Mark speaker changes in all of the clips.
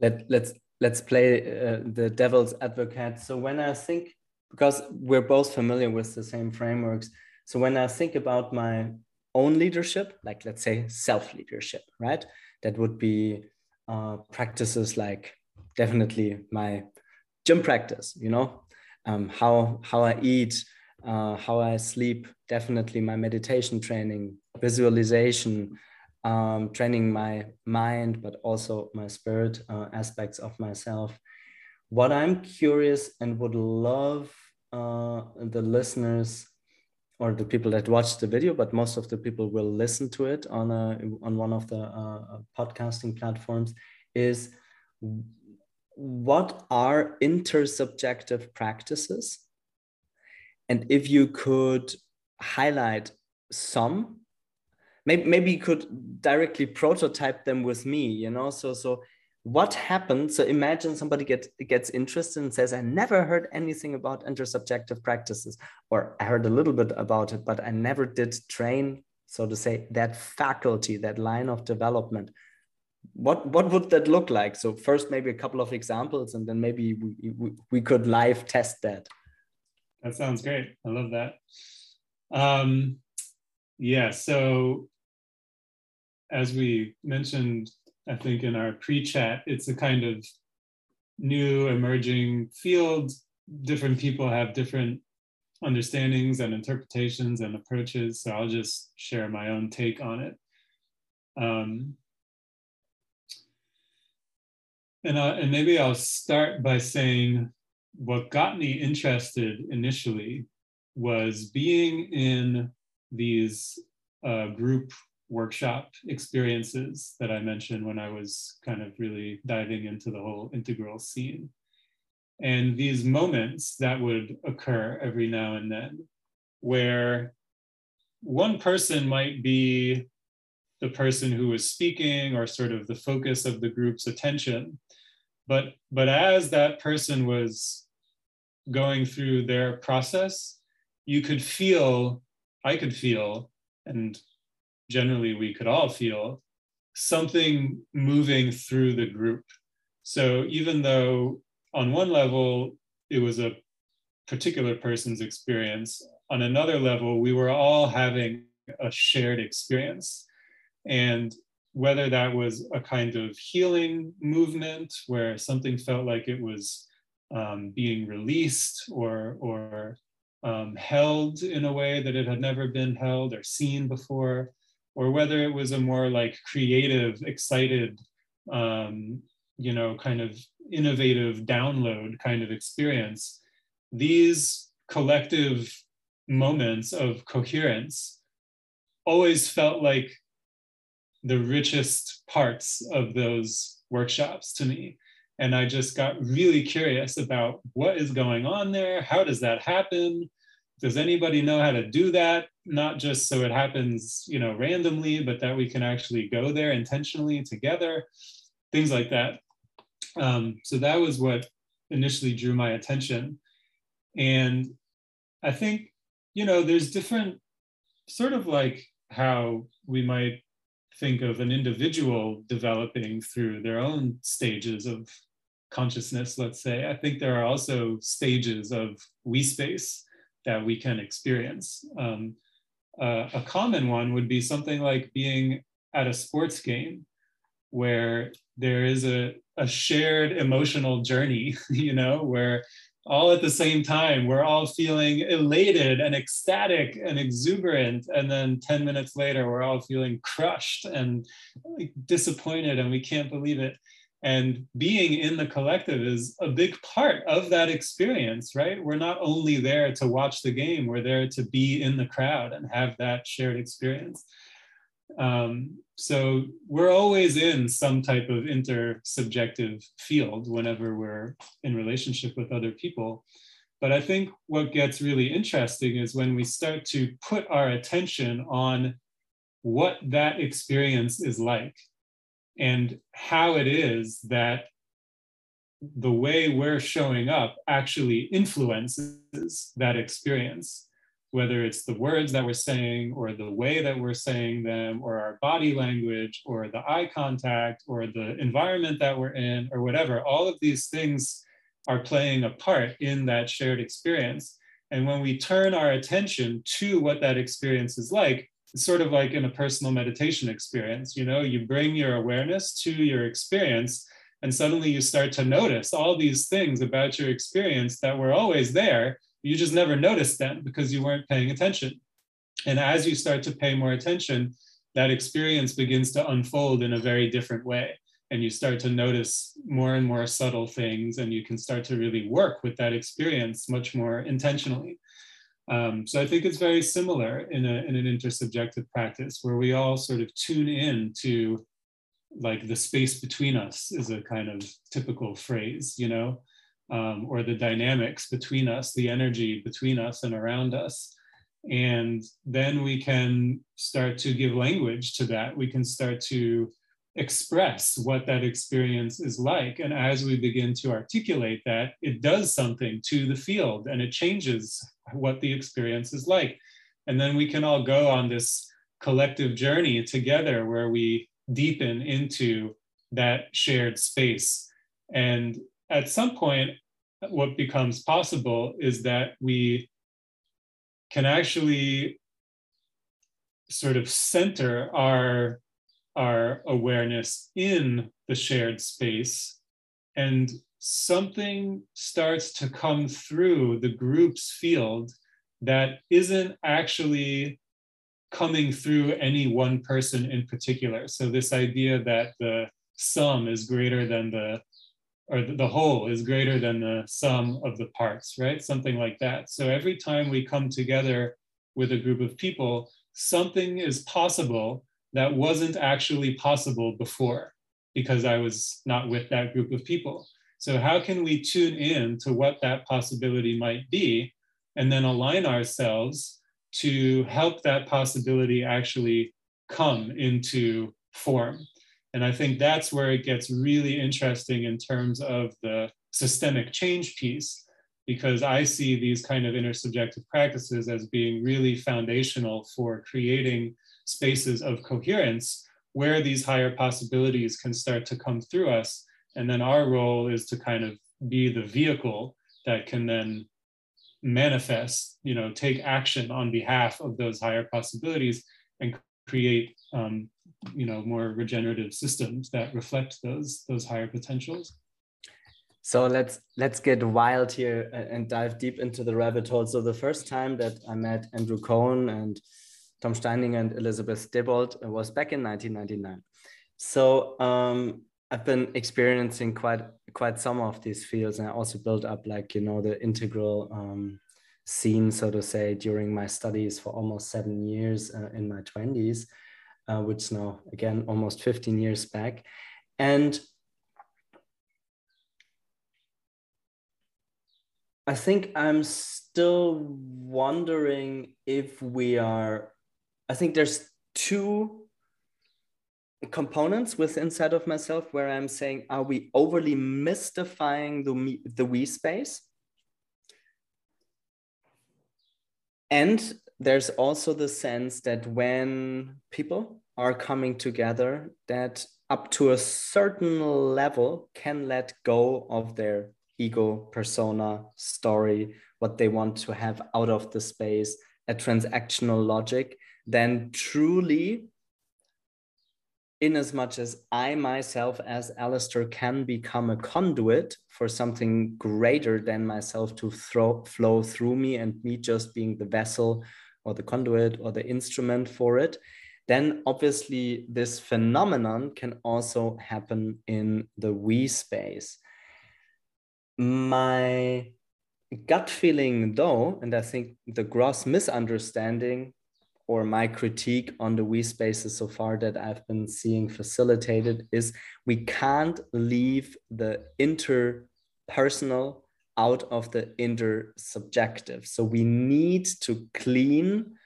Speaker 1: let let's let's play uh, the devil's advocate. So when I think, because we're both familiar with the same frameworks, so when I think about my own leadership, like let's say self leadership, right? That would be uh, practices like definitely my gym practice, you know, um, how how I eat, uh, how I sleep, definitely my meditation training, visualization, um, training my mind, but also my spirit uh, aspects of myself. What I'm curious and would love uh, the listeners or the people that watch the video, but most of the people will listen to it on a, on one of the uh, podcasting platforms, is what are intersubjective practices? And if you could highlight some maybe maybe you could directly prototype them with me you know? So so what happens so imagine somebody get, gets interested and says i never heard anything about intersubjective practices or i heard a little bit about it but i never did train so to say that faculty that line of development. What what would that look like? So first maybe a couple of examples and then maybe we, we, we could live test that.
Speaker 2: That sounds great. I love that. Um yeah so as we mentioned, I think in our pre-chat, it's a kind of new emerging field. Different people have different understandings and interpretations and approaches. So I'll just share my own take on it. Um, and, uh, and maybe I'll start by saying what got me interested initially was being in these uh, group workshop experiences that I mentioned when I was kind of really diving into the whole integral scene. And these moments that would occur every now and then, where one person might be the person who was speaking or sort of the focus of the group's attention. But, but as that person was going through their process, you could feel, I could feel, and generally we could all feel something moving through the group. So even though on one level it was a particular person's experience, on another level we were all having a shared experience. And whether that was a kind of healing movement where something felt like it was um, being released or, or um, held in a way that it had never been held or seen before, or whether it was a more like creative, excited, um, you know, kind of innovative download kind of experience, these collective moments of coherence always felt like the richest parts of those workshops to me. And I just got really curious about what is going on there. How does that happen? Does anybody know how to do that? not just so it happens, you know, randomly, but that we can actually go there intentionally together, things like that. Um, so that was what initially drew my attention. And I think, you know, there's different sort of like how we might think of an individual developing through their own stages of consciousness, let's say. I think there are also stages of we space that we can experience. Um, uh, a common one would be something like being at a sports game where there is a, a shared emotional journey, you know, where all at the same time we're all feeling elated and ecstatic and exuberant and then 10 minutes later we're all feeling crushed and like, disappointed and we can't believe it and being in the collective is a big part of that experience, right? We're not only there to watch the game, we're there to be in the crowd and have that shared experience. Um, so we're always in some type of intersubjective field whenever we're in relationship with other people. But I think what gets really interesting is when we start to put our attention on what that experience is like and how it is that the way we're showing up actually influences that experience. whether it's the words that we're saying or the way that we're saying them or our body language or the eye contact or the environment that we're in or whatever all of these things are playing a part in that shared experience and when we turn our attention to what that experience is like sort of like in a personal meditation experience you know you bring your awareness to your experience and suddenly you start to notice all these things about your experience that were always there you just never noticed them because you weren't paying attention. And as you start to pay more attention, that experience begins to unfold in a very different way. And you start to notice more and more subtle things, and you can start to really work with that experience much more intentionally. Um, so I think it's very similar in, a, in an intersubjective practice where we all sort of tune in to like the space between us is a kind of typical phrase, you know, um, or the dynamics between us, the energy between us and around us. And then we can start to give language to that. We can start to express what that experience is like. And as we begin to articulate that, it does something to the field and it changes what the experience is like. And then we can all go on this collective journey together where we deepen into that shared space. And at some point, what becomes possible is that we can actually sort of center our our awareness in the shared space and something starts to come through the group's field that isn't actually coming through any one person in particular so this idea that the sum is greater than the or the whole is greater than the sum of the parts, right? Something like that. So every time we come together with a group of people, something is possible that wasn't actually possible before because I was not with that group of people. So, how can we tune in to what that possibility might be and then align ourselves to help that possibility actually come into form? And I think that's where it gets really interesting in terms of the systemic change piece, because I see these kind of intersubjective practices as being really foundational for creating spaces of coherence where these higher possibilities can start to come through us. And then our role is to kind of be the vehicle that can then manifest, you know, take action on behalf of those higher possibilities and create um, you know more regenerative systems that reflect those those higher potentials
Speaker 1: so let's let's get wild here and dive deep into the rabbit hole so the first time that i met andrew cohen and tom steininger and elizabeth debold was back in 1999 so um, i've been experiencing quite quite some of these fields and i also built up like you know the integral um, scene so to say during my studies for almost seven years uh, in my 20s uh, which now again almost 15 years back. And I think I'm still wondering if we are, I think there's two components with inside of myself where I'm saying, are we overly mystifying the, the we space? And there's also the sense that when people are coming together, that up to a certain level can let go of their ego, persona, story, what they want to have out of the space, a transactional logic, then truly in as much as I myself, as Alistair, can become a conduit for something greater than myself to throw, flow through me and me just being the vessel or the conduit or the instrument for it, then obviously this phenomenon can also happen in the we space. My gut feeling, though, and I think the gross misunderstanding or my critique on the we spaces so far that I've been seeing facilitated is we can't leave the interpersonal out of the intersubjective. So we need to clean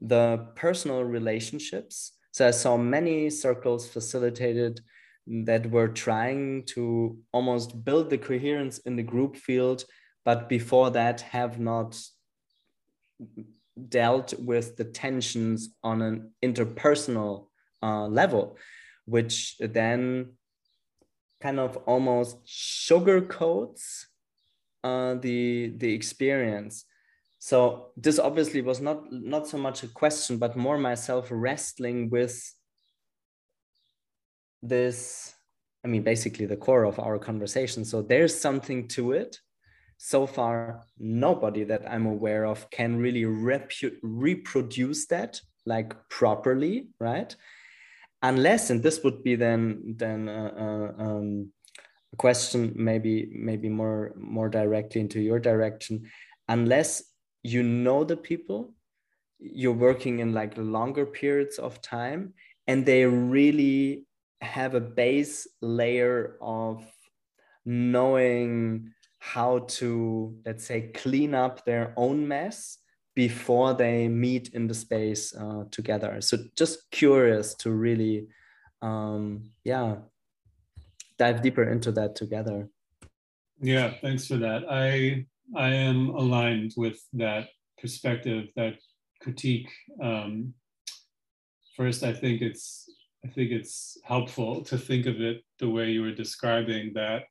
Speaker 1: the personal relationships. So I saw many circles facilitated that were trying to almost build the coherence in the group field, but before that have not dealt with the tensions on an interpersonal uh, level, which then kind of almost sugarcoats uh, the the experience. So this obviously was not not so much a question, but more myself wrestling with this. I mean, basically the core of our conversation. So there's something to it. So far, nobody that I'm aware of can really repu- reproduce that like properly, right? Unless, and this would be then then uh, uh, um, a question maybe maybe more more directly into your direction, unless you know the people, you're working in like longer periods of time, and they really have a base layer of knowing how to let's say clean up their own mess before they meet in the space uh, together. So just curious to really um, yeah dive deeper into that together.
Speaker 2: Yeah thanks for that. I i am aligned with that perspective that critique. Um, first i think it's I think it's helpful to think of it the way you were describing that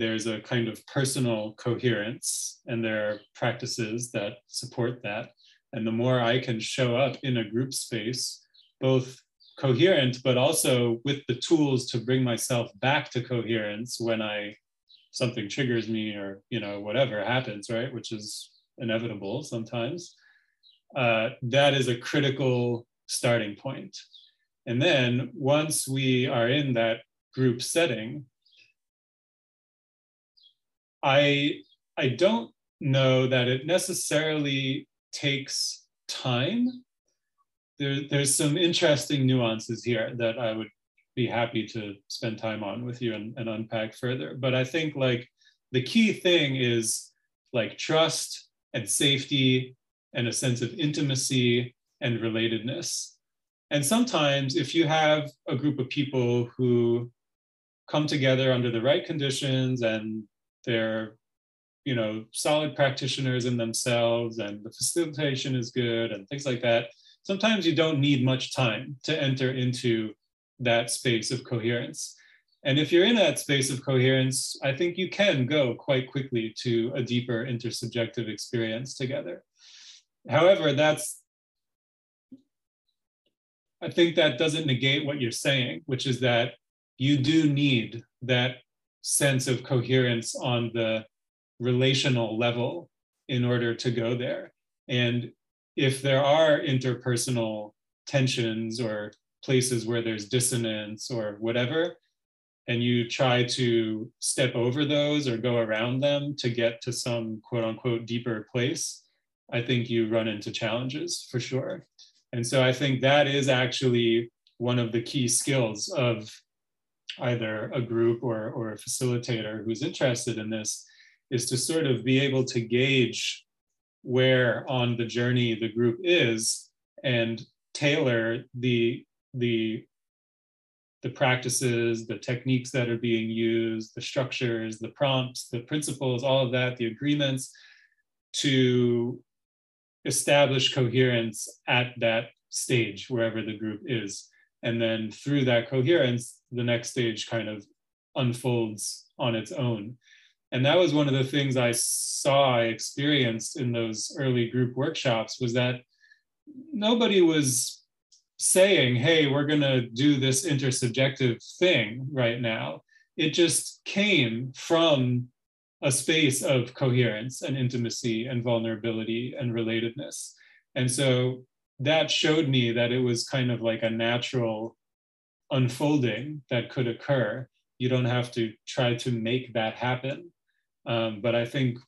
Speaker 2: there's a kind of personal coherence and there are practices that support that. And the more I can show up in a group space, both coherent, but also with the tools to bring myself back to coherence when I something triggers me or you know whatever happens, right? Which is inevitable sometimes. Uh, that is a critical starting point. And then once we are in that group setting, I I don't know that it necessarily takes time. There, there's some interesting nuances here that I would be happy to spend time on with you and, and unpack further. But I think like the key thing is like trust and safety and a sense of intimacy and relatedness. And sometimes, if you have a group of people who come together under the right conditions and they're you know solid practitioners in themselves and the facilitation is good and things like that. Sometimes you don't need much time to enter into that space of coherence. And if you're in that space of coherence i think you can go quite quickly to a deeper intersubjective experience together. However that's i think that doesn't negate what you're saying which is that you do need that sense of coherence on the relational level in order to go there. And if there are interpersonal tensions or places where there's dissonance or whatever, and you try to step over those or go around them to get to some quote unquote deeper place, I think you run into challenges for sure. And so I think that is actually one of the key skills of either a group or, or a facilitator who's interested in this is to sort of be able to gauge where on the journey the group is and tailor the the the practices the techniques that are being used the structures the prompts the principles all of that the agreements to establish coherence at that stage wherever the group is and then through that coherence the next stage kind of unfolds on its own. And that was one of the things i saw i experienced in those early group workshops was that nobody was saying hey we're going to do this intersubjective thing right now. It just came from a space of coherence and intimacy and vulnerability and relatedness. And so that showed me that it was kind of like a natural unfolding that could occur. You don't have to try to make that happen. Um, but I think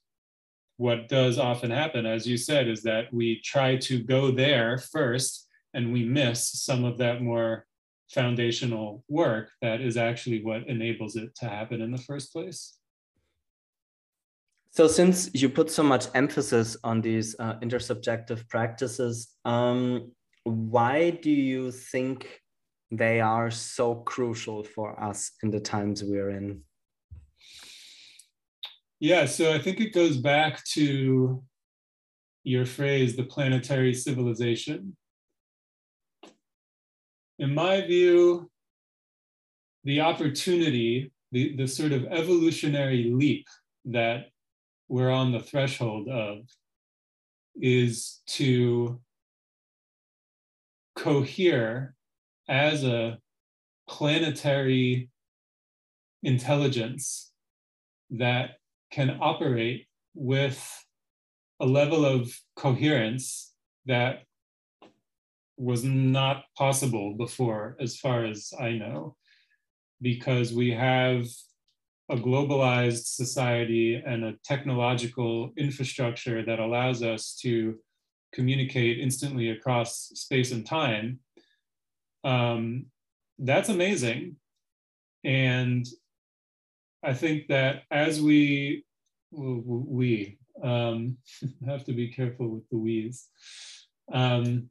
Speaker 2: what does often happen, as you said, is that we try to go there first and we miss some of that more foundational work that is actually what enables it to happen in the first place.
Speaker 1: So, since you put so much emphasis on these uh, intersubjective practices, um, why do you think they are so crucial for us in the times we're in?
Speaker 2: Yeah, so I think it goes back to your phrase, the planetary civilization. In my view, the opportunity, the, the sort of evolutionary leap that we're on the threshold of is to cohere as a planetary intelligence that can operate with a level of coherence that was not possible before, as far as I know, because we have a globalized society and a technological infrastructure that allows us to communicate instantly across space and time. Um, that's amazing. And I think that as we, we um, have to be careful with the we's, um,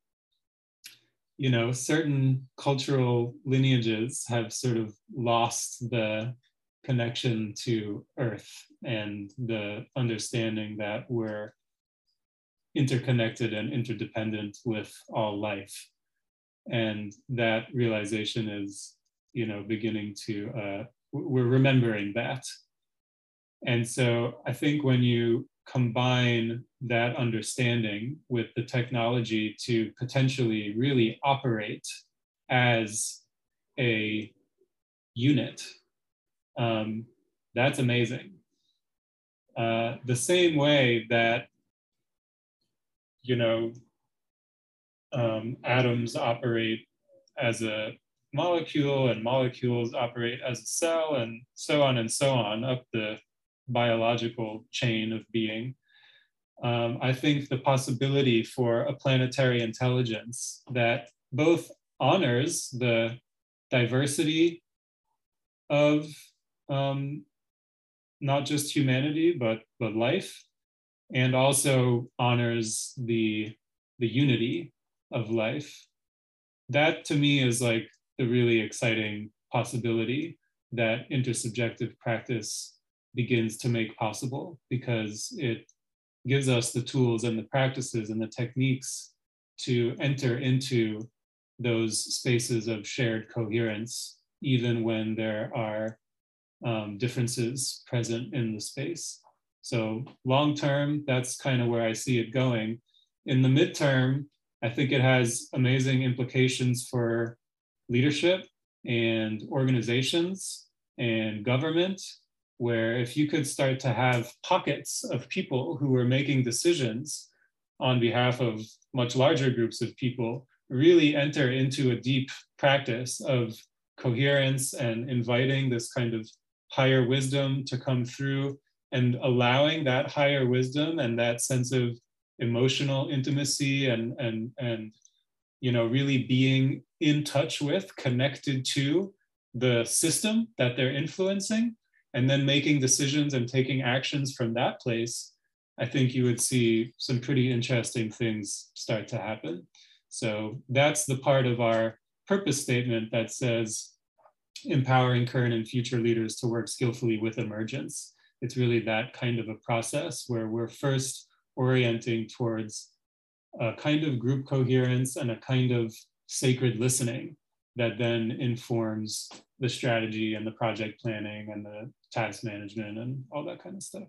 Speaker 2: you know, certain cultural lineages have sort of lost the connection to Earth and the understanding that we're interconnected and interdependent with all life. And that realization is, you know, beginning to, uh, we're remembering that. And so I think when you combine that understanding with the technology to potentially really operate as a unit, um, that's amazing. Uh, the same way that, you know, um, atoms operate as a molecule and molecules operate as a cell and so on and so on up the biological chain of being. Um, I think the possibility for a planetary intelligence that both honors the diversity of um, not just humanity but but life, and also honors the the unity of life. That to me is like the really exciting possibility that intersubjective practice begins to make possible because it gives us the tools and the practices and the techniques to enter into those spaces of shared coherence, even when there are um, differences present in the space. So, long term, that's kind of where I see it going. In the midterm, I think it has amazing implications for leadership and organizations and government where if you could start to have pockets of people who are making decisions on behalf of much larger groups of people really enter into a deep practice of coherence and inviting this kind of higher wisdom to come through and allowing that higher wisdom and that sense of emotional intimacy and and and you know really being in touch with connected to the system that they're influencing and then making decisions and taking actions from that place, I think you would see some pretty interesting things start to happen. So that's the part of our purpose statement that says empowering current and future leaders to work skillfully with emergence. It's really that kind of a process where we're first orienting towards a kind of group coherence and a kind of sacred listening that then informs the strategy and the project planning and the task management and all that kind of stuff.